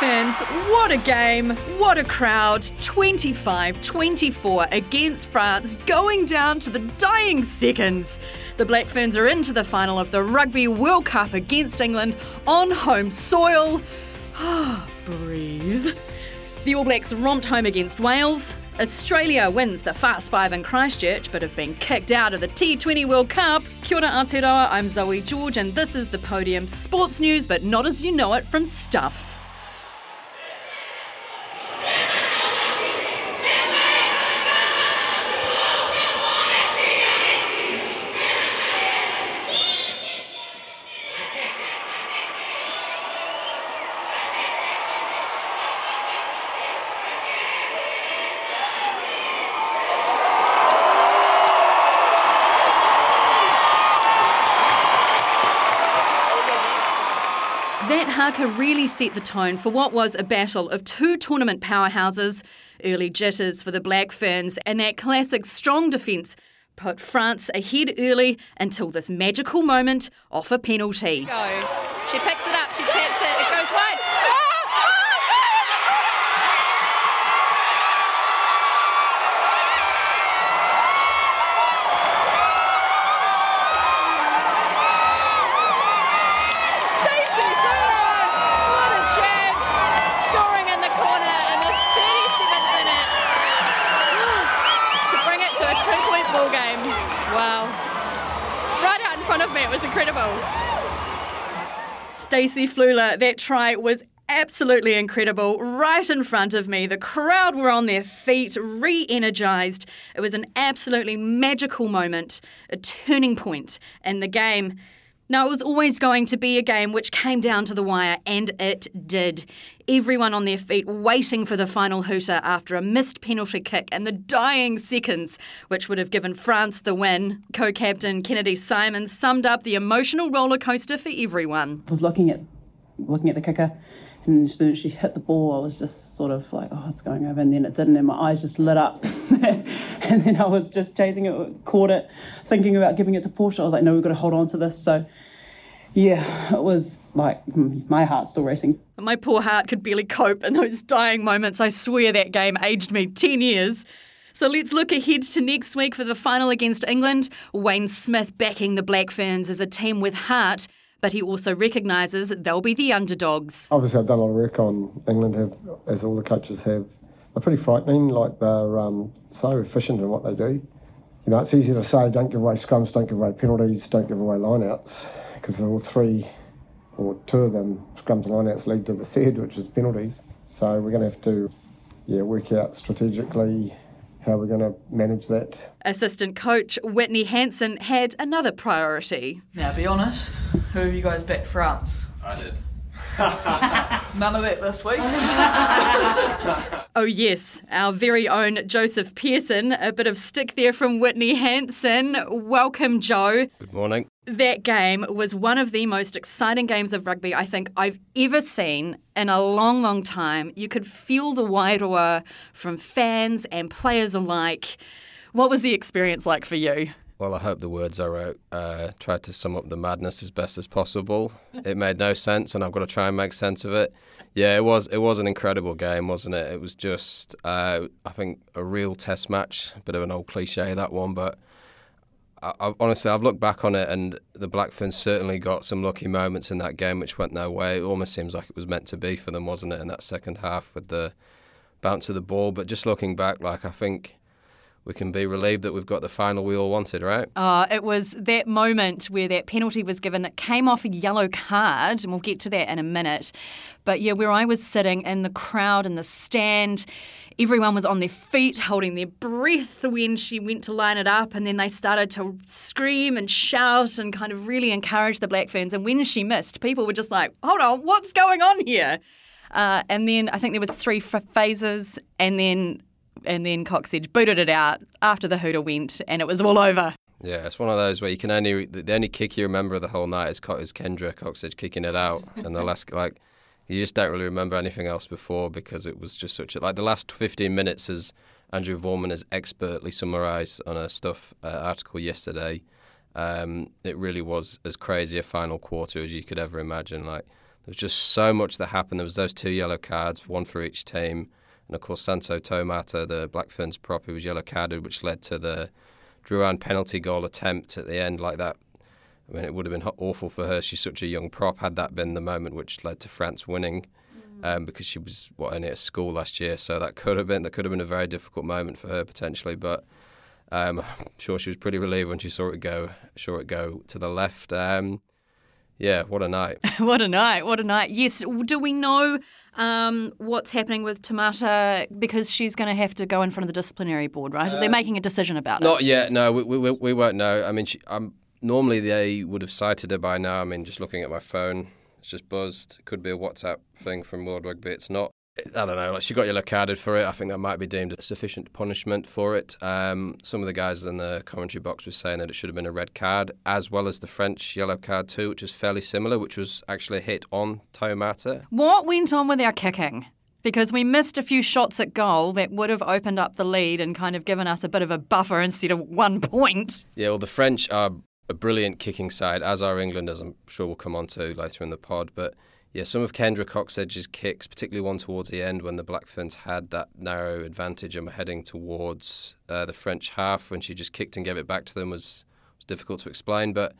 Ferns, what a game, what a crowd. 25 24 against France, going down to the dying seconds. The Black Ferns are into the final of the Rugby World Cup against England on home soil. Ah, breathe. The All Blacks romped home against Wales. Australia wins the Fast Five in Christchurch, but have been kicked out of the T20 World Cup. Kia ora Aotearoa, I'm Zoe George, and this is the Podium Sports News, but not as you know it from Stuff. That haka really set the tone for what was a battle of two tournament powerhouses. Early jitters for the Black Ferns, and that classic strong defence put France ahead early until this magical moment off a penalty. She picks it up, she a two-point ball game. Wow. Right out in front of me, it was incredible. Stacey Fluhler, that try was absolutely incredible. Right in front of me, the crowd were on their feet, re energized. It was an absolutely magical moment, a turning point in the game. Now, it was always going to be a game which came down to the wire, and it did. Everyone on their feet waiting for the final hooter after a missed penalty kick in the dying seconds, which would have given France the win. Co captain Kennedy Simons summed up the emotional roller coaster for everyone. I was looking at looking at the kicker, and as soon as she hit the ball, I was just sort of like, "Oh, it's going over," and then it didn't, and my eyes just lit up. and then I was just chasing it, caught it, thinking about giving it to Portia. I was like, "No, we've got to hold on to this." So, yeah, it was like mm, my heart's still racing. My poor heart could barely cope in those dying moments. I swear that game aged me 10 years. So let's look ahead to next week for the final against England. Wayne Smith backing the Black Ferns as a team with heart, but he also recognises they'll be the underdogs. Obviously, I've done a lot of work on England, have, as all the coaches have. They're pretty frightening, like they're um, so efficient in what they do. You know, it's easy to say don't give away scrums, don't give away penalties, don't give away lineouts, because all three or two of them, scrums and lineouts, lead to the third, which is penalties. So we're going to have to, yeah, work out strategically how we're going to manage that. Assistant coach Whitney Hansen had another priority. Now, be honest, who have you guys backed France? I did. None of that this week. Oh, yes, our very own Joseph Pearson. A bit of stick there from Whitney Hansen. Welcome, Joe. Good morning. That game was one of the most exciting games of rugby I think I've ever seen in a long, long time. You could feel the wairua from fans and players alike. What was the experience like for you? Well, I hope the words I wrote uh, tried to sum up the madness as best as possible. it made no sense, and I've got to try and make sense of it. Yeah, it was. It was an incredible game, wasn't it? It was just, uh, I think, a real test match. A bit of an old cliche that one, but I, I, honestly, I've looked back on it, and the Black Ferns certainly got some lucky moments in that game, which went their way. It almost seems like it was meant to be for them, wasn't it? In that second half with the bounce of the ball, but just looking back, like I think we can be relieved that we've got the final we all wanted, right? Uh, it was that moment where that penalty was given that came off a yellow card, and we'll get to that in a minute. But yeah, where I was sitting in the crowd in the stand, everyone was on their feet, holding their breath when she went to line it up, and then they started to scream and shout and kind of really encourage the Black Ferns. And when she missed, people were just like, hold on, what's going on here? Uh, and then I think there was three f- phases, and then and then Cocksedge booted it out after the hooter went, and it was all over. Yeah, it's one of those where you can only the only kick you remember of the whole night is, is Kendra Cocksedge kicking it out, and the last like you just don't really remember anything else before because it was just such a like the last 15 minutes as Andrew Voerman has expertly summarised on a stuff uh, article yesterday. Um, it really was as crazy a final quarter as you could ever imagine. Like there was just so much that happened. There was those two yellow cards, one for each team, and of course Santo Taumata, the Black Ferns prop, who was yellow carded, which led to the Drouin penalty goal attempt at the end, like that. I mean, it would have been awful for her. She's such a young prop. Had that been the moment which led to France winning, um, because she was what only at school last year, so that could have been that could have been a very difficult moment for her potentially. But um, I'm sure she was pretty relieved when she saw it go, saw it go to the left. Um, yeah, what a night. what a night! What a night! Yes. Do we know um, what's happening with Taumata? because she's going to have to go in front of the disciplinary board, right? They're making a decision about Not it. Not yet. No, we, we, we won't know. I mean, she, um, normally they would have cited her by now. I mean, just looking at my phone, it's just buzzed. It could be a WhatsApp thing from World Rugby. It's not. I don't know. Like she got yellow carded for it. I think that might be deemed a sufficient punishment for it. Um, some of the guys in the commentary box were saying that it should have been a red card, as well as the French yellow card too, which is fairly similar, which was actually a hit on Taumata. What went on with our kicking? Because we missed a few shots at goal that would have opened up the lead and kind of given us a bit of a buffer instead of one point. Yeah, well, the French are a brilliant kicking side, as are England, as I'm sure we'll come on to later in the pod. But yeah, some of Kendra Cocksedge's kicks, particularly one towards the end when the Black Ferns had that narrow advantage and were heading towards uh, the French half, when she just kicked and gave it back to them, was was difficult to explain. But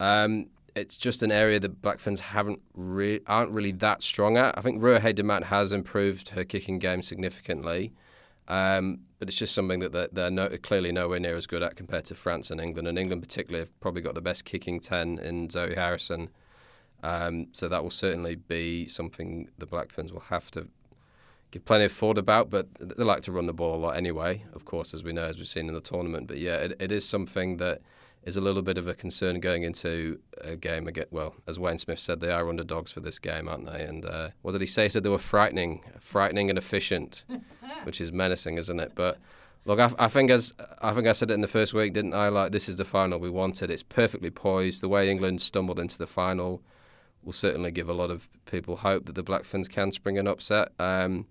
um, it's just an area that Black Ferns haven't re- aren't really that strong at. I think Ruahei Demant has improved her kicking game significantly. Um, but it's just something that they're, they're no, clearly nowhere near as good at compared to France and England. And England, particularly, have probably got the best kicking 10 in Zoe Harrison. Um, so that will certainly be something the Black Ferns will have to give plenty of thought about. But they like to run the ball a lot anyway, of course, as we know, as we've seen in the tournament. But yeah, it, it is something that is a little bit of a concern going into a game again. Well, as Wayne Smith said, they are underdogs for this game, aren't they? And uh, what did he say? He said they were frightening, frightening and efficient, which is menacing, isn't it? But look, I, I think as I think I said it in the first week, didn't I? Like this is the final we wanted. It's perfectly poised. The way England stumbled into the final will certainly give a lot of people hope that the Black Ferns can spring an upset. Um,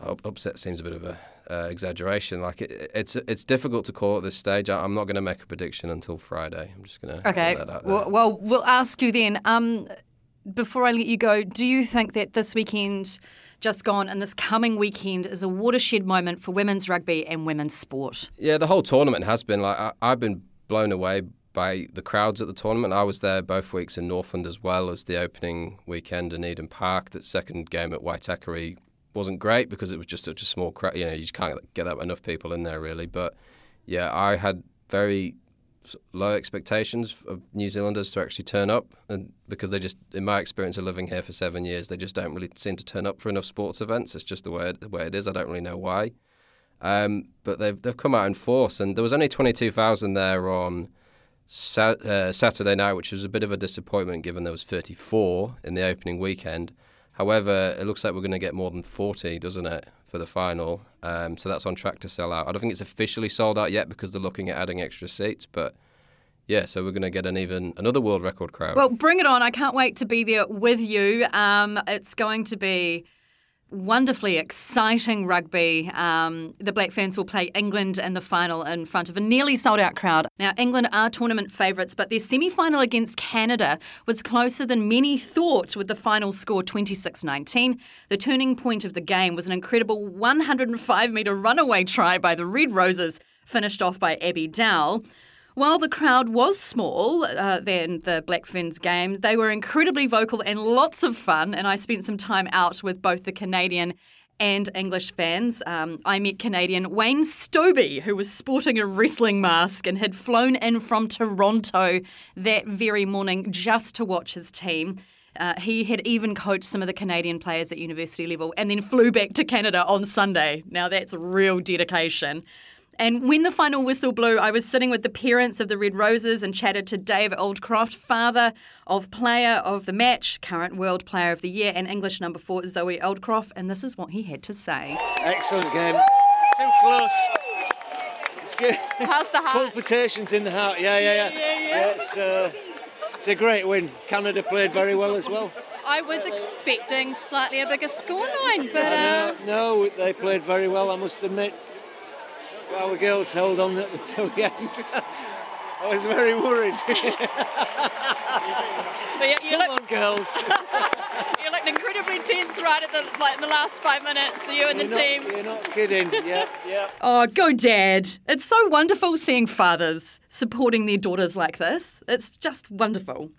upset seems a bit of a uh, exaggeration. Like it, it's it's difficult to call at this stage. I, am not going to make a prediction until Friday. I'm just going to Okay. That out there. Well, well, we'll ask you then. Um, before I let you go, do you think that this weekend, just gone, and this coming weekend is a watershed moment for women's rugby and women's sport? Yeah, the whole tournament has been like I, I've been blown away by the crowds at the tournament. I was there both weeks in Northland as well as the opening weekend in Eden Park. That second game at Waitakere wasn't great because it was just such a small crowd. You know, you just can't get enough people in there really. But yeah, I had very low expectations of New Zealanders to actually turn up, and because they just, in my experience of living here for seven years, they just don't really seem to turn up for enough sports events. It's just the way it, the way it is. I don't really know why. Um, but they've they've come out in force, and there was only twenty two thousand there on Sa- uh, Saturday night, which was a bit of a disappointment given there was thirty four in the opening weekend. However, it looks like we're going to get more than forty, doesn't it, for the final? Um, so that's on track to sell out. I don't think it's officially sold out yet because they're looking at adding extra seats, but yeah, so we're going to get an even another world record crowd. Well, bring it on. I can't wait to be there with you. Um, it's going to be wonderfully exciting rugby. Um, the Black Ferns will play England in the final in front of a nearly sold out crowd. Now, England are tournament favourites, but their semi final against Canada was closer than many thought with the final score 26 19. The turning point of the game was an incredible 105 metre runaway try by the Red Roses, finished off by Abby Dowell. While the crowd was small uh, than the Black Ferns game, they were incredibly vocal and lots of fun. And I spent some time out with both the Canadian and English fans. Um, I met Canadian Wayne Stobie, who was sporting a wrestling mask and had flown in from Toronto that very morning just to watch his team. Uh, he had even coached some of the Canadian players at university level and then flew back to Canada on Sunday. Now that's real dedication. And when the final whistle blew, I was sitting with the parents of the Red Roses and chatted to Dave Aldcroft, father of player of the match, current World Player of the Year, and English number four, Zoe Aldcroft. And this is what he had to say. Excellent game. Too close. It's good. How's the heart? Palpitations in the heart. Yeah, yeah, yeah. yeah, it's, uh, it's a great win. Canada played very well as well. I was expecting slightly a bigger scoreline, but uh, no, no, they played very well, I must admit. Our girls held on until the end. I was very worried. But you, you Come look on, girls. you looked incredibly tense right at the like in the last five minutes. You and the You're not, team. you're not kidding. Yep, yep. Oh, go dad. It's so wonderful seeing fathers supporting their daughters like this. It's just wonderful.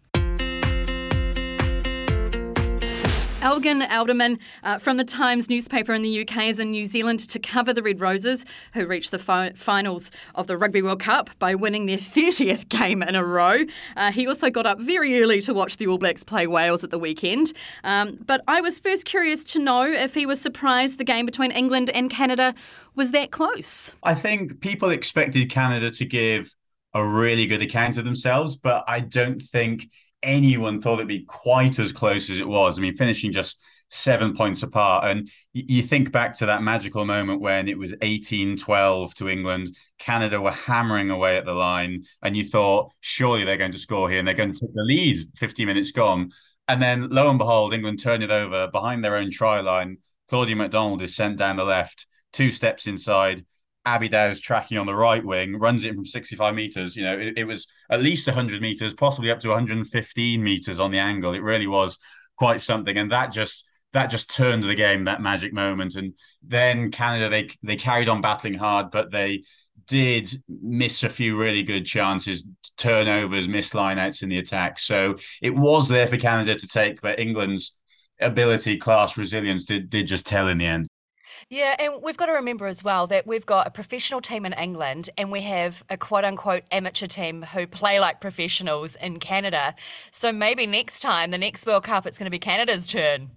Elgin Alderman uh, from the Times newspaper in the UK is in New Zealand to cover the Red Roses, who reached the fi- finals of the Rugby World Cup by winning their 30th game in a row. Uh, he also got up very early to watch the All Blacks play Wales at the weekend. Um, but I was first curious to know if he was surprised the game between England and Canada was that close. I think people expected Canada to give a really good account of themselves, but I don't think anyone thought it'd be quite as close as it was. I mean, finishing just seven points apart. And you think back to that magical moment when it was 18 12 to England, Canada were hammering away at the line, and you thought, surely they're going to score here and they're going to take the lead 50 minutes gone. And then lo and behold, England turn it over behind their own try line. Claudia MacDonald is sent down the left, two steps inside. Abby Dow's tracking on the right wing, runs it from 65 meters. You know, it, it was at least 100 meters, possibly up to 115 meters on the angle. It really was quite something, and that just that just turned the game. That magic moment, and then Canada they they carried on battling hard, but they did miss a few really good chances, turnovers, missed lineouts in the attack. So it was there for Canada to take, but England's ability, class, resilience did did just tell in the end. Yeah, and we've got to remember as well that we've got a professional team in England and we have a quote unquote amateur team who play like professionals in Canada. So maybe next time, the next World Cup, it's going to be Canada's turn.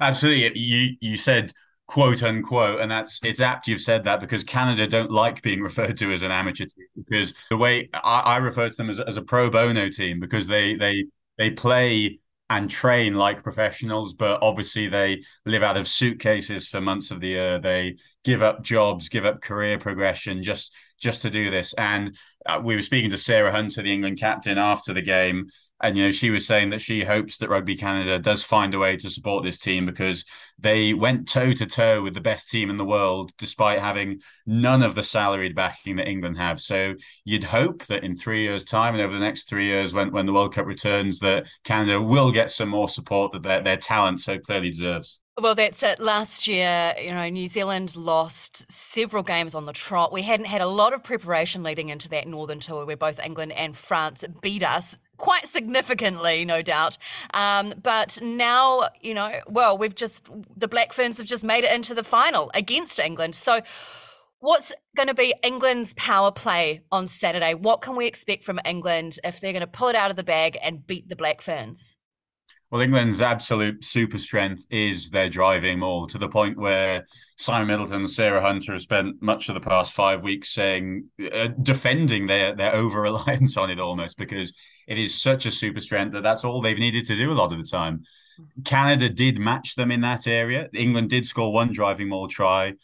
Absolutely. You you said quote unquote, and that's it's apt you've said that because Canada don't like being referred to as an amateur team because the way I, I refer to them as, as a pro bono team because they they they play and train like professionals, but obviously they live out of suitcases for months of the year. They give up jobs, give up career progression just just to do this. And uh, we were speaking to Sarah Hunter, the England captain, after the game, and you know she was saying that she hopes that Rugby Canada does find a way to support this team because they went toe to toe with the best team in the world, despite having none of the salaried backing that England have. So you'd hope that in three years' time and over the next three years, when when the World Cup returns, that Canada will get some more support that their their talent so clearly deserves. Well, that's it. Last year, you know, New Zealand lost several games on the trot. We hadn't had a lot of preparation leading into that Northern Tour where both England and France beat us quite significantly, no doubt. Um, but now, you know, well, we've just, the Black Ferns have just made it into the final against England. So, what's going to be England's power play on Saturday? What can we expect from England if they're going to pull it out of the bag and beat the Black Ferns? Well, England's absolute super strength is their driving maul to the point where Simon Middleton and Sarah Hunter have spent much of the past five weeks saying, uh, defending their their over reliance on it almost because it is such a super strength that that's all they've needed to do a lot of the time. Canada did match them in that area. England did score one driving maul try,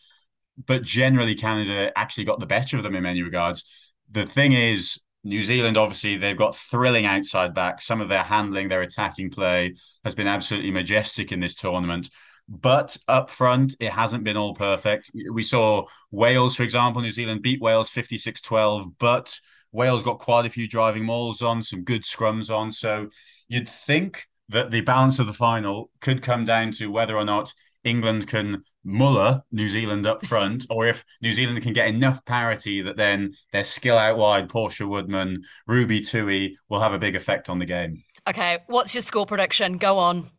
but generally Canada actually got the better of them in many regards. The thing is, New Zealand, obviously, they've got thrilling outside backs. Some of their handling, their attacking play has been absolutely majestic in this tournament. But up front, it hasn't been all perfect. We saw Wales, for example, New Zealand beat Wales 56 12, but Wales got quite a few driving mauls on, some good scrums on. So you'd think that the balance of the final could come down to whether or not England can muller New Zealand up front, or if New Zealand can get enough parity that then their skill out wide, Portia Woodman, Ruby Tui, will have a big effect on the game. Okay, what's your score prediction? Go on.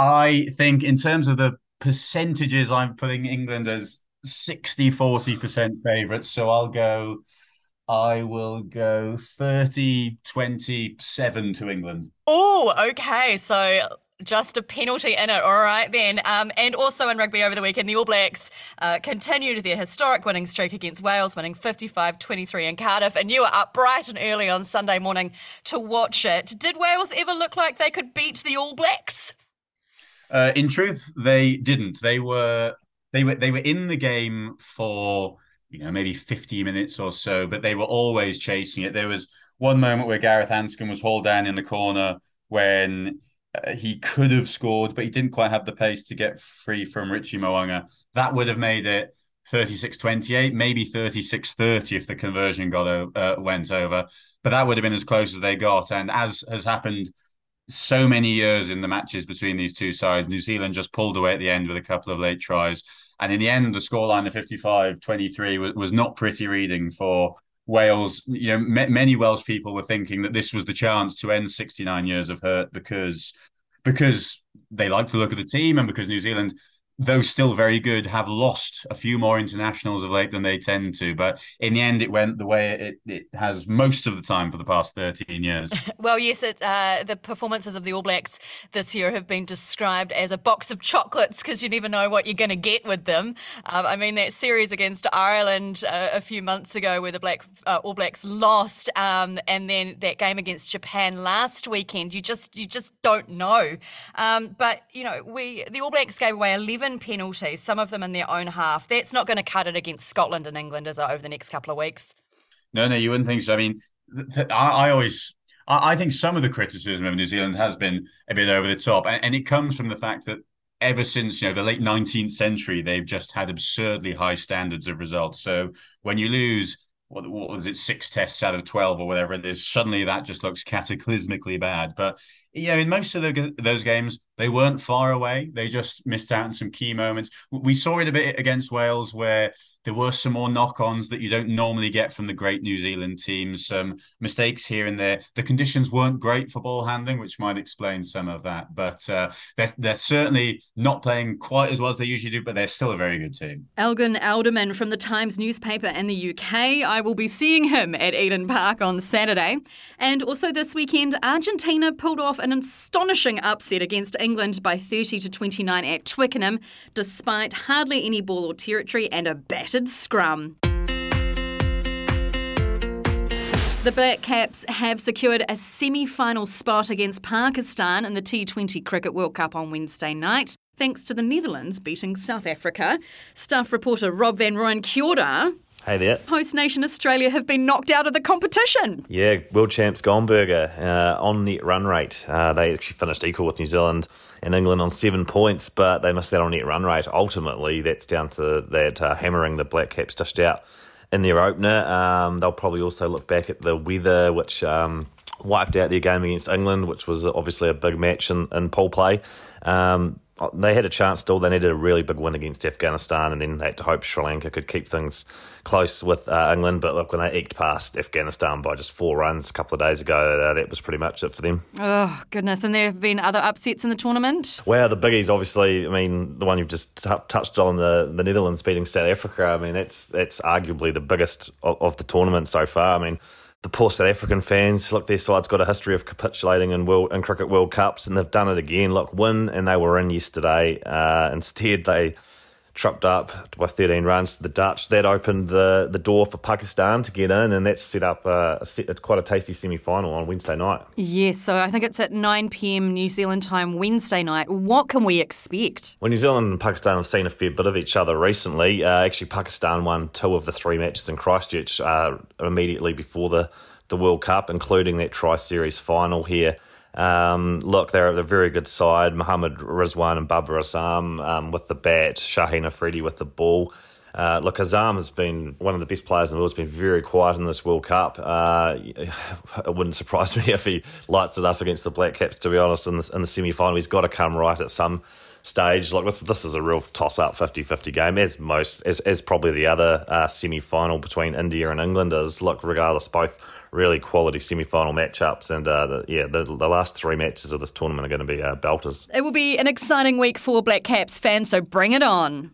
I think, in terms of the percentages, I'm putting England as 60 40% favourites. So I'll go, I will go 30 27 to England. Oh, okay. So just a penalty in it. All right, then. Um, and also in rugby over the weekend, the All Blacks uh, continued their historic winning streak against Wales, winning 55 23 in Cardiff. And you were up bright and early on Sunday morning to watch it. Did Wales ever look like they could beat the All Blacks? Uh, in truth, they didn't. They were they were they were in the game for you know maybe 50 minutes or so, but they were always chasing it. There was one moment where Gareth Anscombe was hauled down in the corner when uh, he could have scored, but he didn't quite have the pace to get free from Richie Mo'unga. That would have made it 36 28, maybe 36 30 if the conversion got uh, went over. But that would have been as close as they got. And as has happened so many years in the matches between these two sides, New Zealand just pulled away at the end with a couple of late tries. And in the end, the scoreline of 55 23 was, was not pretty reading for Wales. You know, m- many Welsh people were thinking that this was the chance to end 69 years of hurt because because they like to look at the team and because New Zealand though still very good, have lost a few more internationals of late than they tend to. But in the end, it went the way it, it has most of the time for the past 13 years. well, yes, it, uh, the performances of the All Blacks this year have been described as a box of chocolates because you never know what you're going to get with them. Um, I mean, that series against Ireland uh, a few months ago where the Black uh, All Blacks lost, um, and then that game against Japan last weekend, you just you just don't know. Um, but you know, we the All Blacks gave away 11 seven penalties, some of them in their own half. That's not going to cut it against Scotland and England, is it, over the next couple of weeks? No, no, you wouldn't think so. I mean, th- th- I, I, always. I, think some of the criticism of New Zealand has been a bit over the top, and, and it comes from the fact that ever since you know the late 19th century, they've just had absurdly high standards of results. So when you lose what, what was it, six tests out of 12 or whatever it is, suddenly that just looks cataclysmically bad. But, know, in most of the, those games, they weren't far away. They just missed out on some key moments. We saw it a bit against Wales where there were some more knock-ons that you don't normally get from the great New Zealand teams. Some mistakes here and there. The conditions weren't great for ball handling, which might explain some of that. But uh, they're, they're certainly not playing quite as well as they usually do, but they're still a very good team. Elgin Alderman from the Times newspaper in the UK. I will be seeing him at Eden Park on Saturday. And also this weekend, Argentina pulled off an astonishing upset against England by 30 to 29 at Twickenham, despite hardly any ball or territory and a bat scrum. The Black Caps have secured a semi final spot against Pakistan in the T20 Cricket World Cup on Wednesday night, thanks to the Netherlands beating South Africa. Staff reporter Rob Van Rooyen, kia ora. Hey there. Host Nation Australia have been knocked out of the competition. Yeah, world champs Gomberger uh, on the run rate. Uh, they actually finished equal with New Zealand and England on seven points, but they missed that on net run rate. Ultimately, that's down to that uh, hammering the Black Caps dished out in their opener. Um, they'll probably also look back at the weather, which um, wiped out their game against England, which was obviously a big match in, in pool play. Um, they had a chance still. They needed a really big win against Afghanistan, and then they had to hope Sri Lanka could keep things close with uh, England. But look, when they eked past Afghanistan by just four runs a couple of days ago, uh, that was pretty much it for them. Oh, goodness. And there have been other upsets in the tournament? Well, the biggies, obviously, I mean, the one you've just t- touched on, the, the Netherlands beating South Africa, I mean, that's, that's arguably the biggest of, of the tournament so far. I mean, the poor South African fans, look, their side's got a history of capitulating in world in cricket World Cups, and they've done it again. Look, win, and they were in yesterday. Uh, instead, they trucked up by 13 runs to the Dutch. That opened the, the door for Pakistan to get in, and that set up a, a, quite a tasty semi final on Wednesday night. Yes, so I think it's at 9 pm New Zealand time Wednesday night. What can we expect? Well, New Zealand and Pakistan have seen a fair bit of each other recently. Uh, actually, Pakistan won two of the three matches in Christchurch uh, immediately before the, the World Cup, including that Tri Series final here. Um, look, they're a very good side. Mohammad Rizwan and Babar Azam um, with the bat, Shaheen Afridi with the ball. Uh, look, Azam has been one of the best players in the world. He's been very quiet in this World Cup. Uh, it wouldn't surprise me if he lights it up against the Black Caps, to be honest, in the, in the semi final. He's got to come right at some stage. Like this, this is a real toss up 50 50 game, as most, as, as probably the other uh, semi final between India and England is. Look, regardless, both really quality semi-final matchups. And uh, the, yeah, the, the, last three matches of this tournament are going to be uh, belters. It will be an exciting week for Black Caps fans, so bring it on.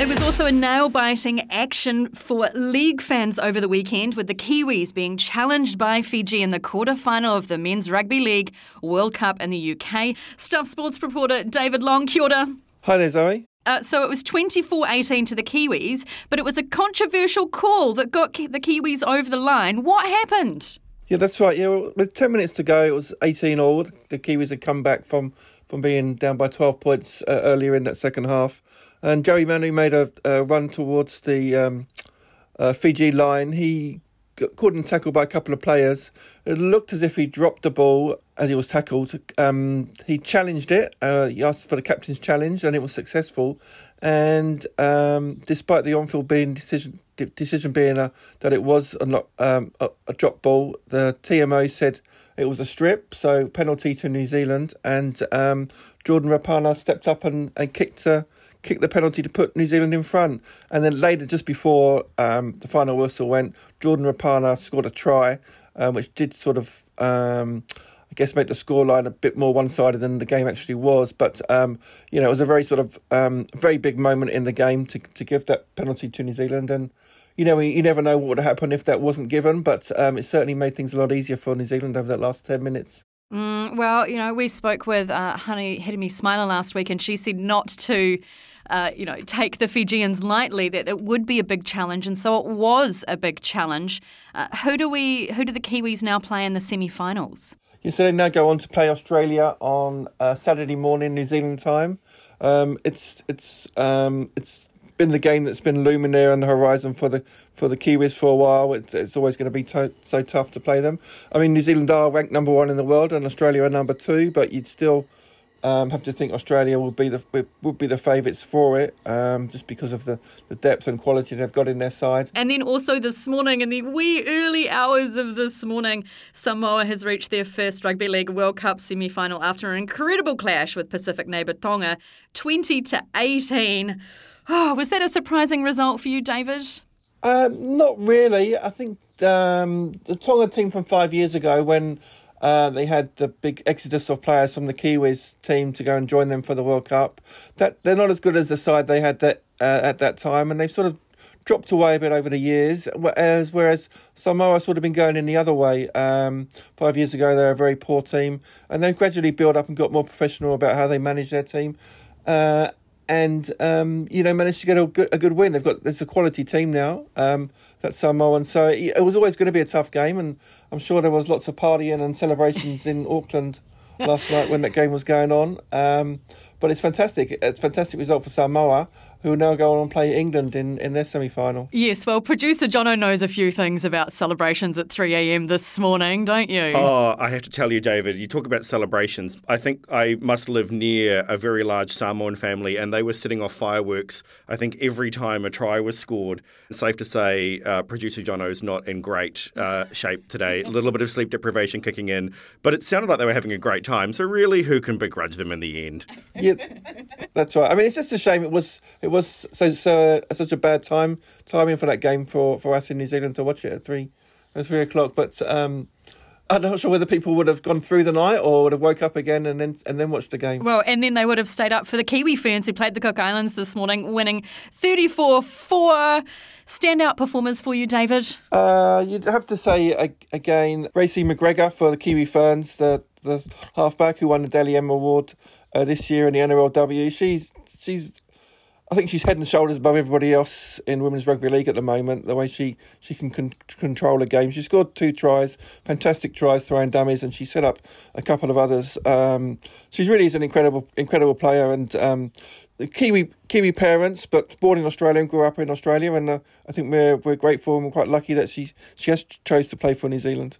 It was also a nail biting action for league fans over the weekend, with the Kiwis being challenged by Fiji in the quarter final of the Men's Rugby League World Cup in the UK. Stuff Sports reporter David Long, kia ora. Hi there, Zoe. Uh, so it was 24 18 to the Kiwis, but it was a controversial call that got the Kiwis over the line. What happened? Yeah, that's right. Yeah, with 10 minutes to go, it was 18 all. The Kiwis had come back from, from being down by 12 points uh, earlier in that second half. And Joey Manu made a, a run towards the um, uh, Fiji line. He caught and tackled by a couple of players. It looked as if he dropped the ball as he was tackled. Um, he challenged it. Uh, he asked for the captain's challenge, and it was successful. And um, despite the on-field being decision decision being a, that it was a, um, a, a drop ball, the TMO said it was a strip, so penalty to New Zealand. And um, Jordan Rapana stepped up and, and kicked a kicked the penalty to put New Zealand in front. And then later, just before um, the final whistle went, Jordan Rapana scored a try, um, which did sort of, um, guess, make the scoreline a bit more one sided than the game actually was. But, um, you know, it was a very sort of um, very big moment in the game to, to give that penalty to New Zealand. And, you know, you never know what would happen if that wasn't given, but um, it certainly made things a lot easier for New Zealand over that last 10 minutes. Mm, well, you know, we spoke with uh, Honey Hireme-Smiler last week, and she said not to uh, you know, take the Fijians lightly, that it would be a big challenge, and so it was a big challenge. Uh, who do we, who do the Kiwis now play in the semi-finals? So they now go on to play Australia on uh, Saturday morning, New Zealand time. Um, it's it's um, it's been the game that's been looming there on the horizon for the for the Kiwis for a while. It's, it's always going to be to, so tough to play them. I mean, New Zealand are ranked number one in the world, and Australia are number two, but you'd still um, have to think Australia will be the would be the favourites for it, um, just because of the, the depth and quality they've got in their side. And then also this morning, in the wee early hours of this morning, Samoa has reached their first Rugby League World Cup semi final after an incredible clash with Pacific neighbour Tonga, twenty to eighteen. Oh, was that a surprising result for you, David? Um, not really. I think um, the Tonga team from five years ago, when uh, they had the big exodus of players from the Kiwis team to go and join them for the World Cup. That they're not as good as the side they had that uh, at that time, and they've sort of dropped away a bit over the years. Whereas, whereas Samoa sort of been going in the other way. Um, five years ago, they were a very poor team, and they've gradually built up and got more professional about how they manage their team. Uh, and um, you know managed to get a good, a good win. They've got there's a quality team now. Um, that's Samoan, so it was always going to be a tough game, and I'm sure there was lots of partying and celebrations in Auckland last night when that game was going on. Um, but it's fantastic. It's a fantastic result for Samoa who will now go on and play England in, in their semi final. Yes, well, producer Jono knows a few things about celebrations at 3 a.m. this morning, don't you? Oh, I have to tell you, David, you talk about celebrations. I think I must live near a very large Samoan family, and they were sitting off fireworks, I think, every time a try was scored. It's safe to say uh, producer Jono is not in great uh, shape today. A little bit of sleep deprivation kicking in, but it sounded like they were having a great time. So, really, who can begrudge them in the end? Yeah, that's right. I mean, it's just a shame it was. It was so so such a bad time timing for that game for, for us in New Zealand to watch it at three at three o'clock. But um, I'm not sure whether people would have gone through the night or would have woke up again and then and then watched the game. Well, and then they would have stayed up for the Kiwi Ferns who played the Cook Islands this morning, winning 34-4. Standout performers for you, David? Uh, you'd have to say again, Raecene McGregor for the Kiwi Ferns, the the halfback who won the Dally M Award uh, this year in the NRLW. She's she's I think she's head and shoulders above everybody else in women's rugby league at the moment. The way she she can con- control a game. She scored two tries, fantastic tries, throwing dummies, and she set up a couple of others. Um, she's really is an incredible incredible player, and um, the Kiwi Kiwi parents, but born in Australia and grew up in Australia, and uh, I think we're we're grateful and we're quite lucky that she she has chose to play for New Zealand.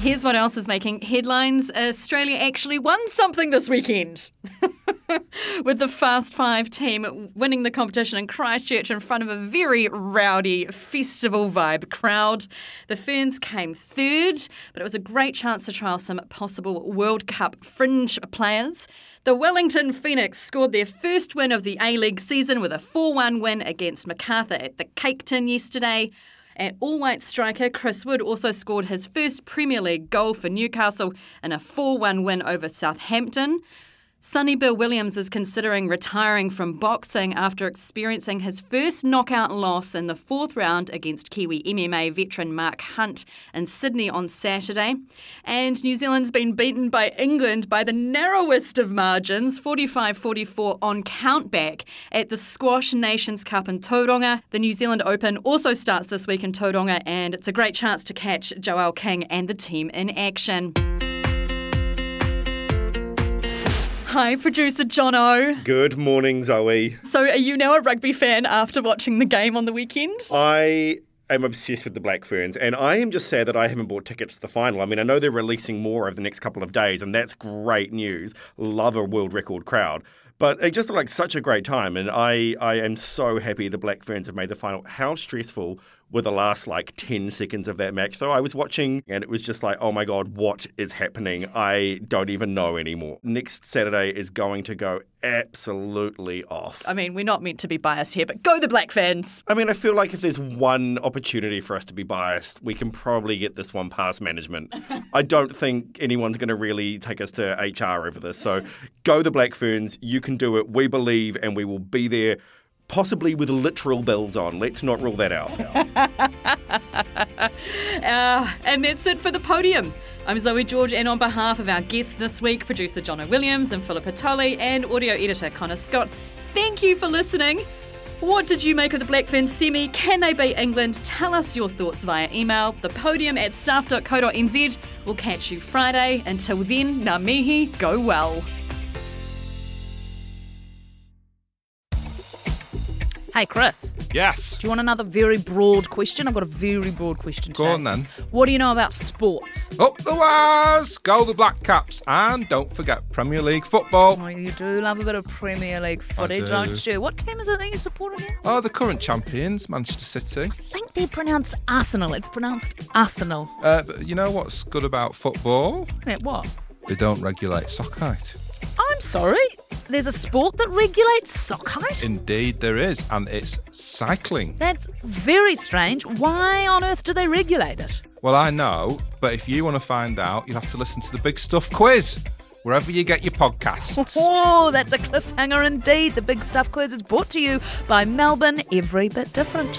Here's what else is making headlines Australia actually won something this weekend. With the Fast Five team winning the competition in Christchurch in front of a very rowdy festival vibe crowd. The Ferns came third, but it was a great chance to trial some possible World Cup fringe players. The Wellington Phoenix scored their first win of the A League season with a 4 1 win against Macarthur at the Cake Tin yesterday. And all white striker Chris Wood also scored his first Premier League goal for Newcastle in a 4 1 win over Southampton. Sonny Bill Williams is considering retiring from boxing after experiencing his first knockout loss in the fourth round against Kiwi MMA veteran Mark Hunt in Sydney on Saturday. And New Zealand's been beaten by England by the narrowest of margins, 45 44 on countback at the Squash Nations Cup in Tauranga. The New Zealand Open also starts this week in Tauranga, and it's a great chance to catch Joelle King and the team in action. Hi, producer Jono. Good morning, Zoe. So, are you now a rugby fan after watching the game on the weekend? I am obsessed with the Black Ferns, and I am just sad that I haven't bought tickets to the final. I mean, I know they're releasing more over the next couple of days, and that's great news. Love a world record crowd. But it just looked like such a great time, and I, I am so happy the Black Ferns have made the final. How stressful were the last like 10 seconds of that match. So I was watching and it was just like, oh my God, what is happening? I don't even know anymore. Next Saturday is going to go absolutely off. I mean, we're not meant to be biased here, but go the Black Ferns. I mean, I feel like if there's one opportunity for us to be biased, we can probably get this one past management. I don't think anyone's going to really take us to HR over this. So go the Black Ferns. You can do it. We believe and we will be there possibly with literal bells on. Let's not rule that out. uh, and that's it for the podium. I'm Zoe George, and on behalf of our guests this week, producer Jono Williams and Philippa Tolley, and audio editor Connor Scott, thank you for listening. What did you make of the Black Ferns semi? Can they beat England? Tell us your thoughts via email, thepodium at stuff.co.nz. We'll catch you Friday. Until then, ngā mihi, go well. Hey, Chris. Yes. Do you want another very broad question? I've got a very broad question Go today. on then. What do you know about sports? Up the wires, go the Black Caps, and don't forget Premier League football. Oh, you do love a bit of Premier League footy, do. not you? What team is it that you support again? Oh, the current champions, Manchester City. I think they're pronounced Arsenal. It's pronounced Arsenal. Uh, but you know what's good about football? What? They don't regulate sock height. I'm sorry. There's a sport that regulates sock height? Indeed, there is, and it's cycling. That's very strange. Why on earth do they regulate it? Well, I know, but if you want to find out, you'll have to listen to the Big Stuff quiz wherever you get your podcasts. Oh, that's a cliffhanger indeed. The Big Stuff Quiz is brought to you by Melbourne Every Bit Different.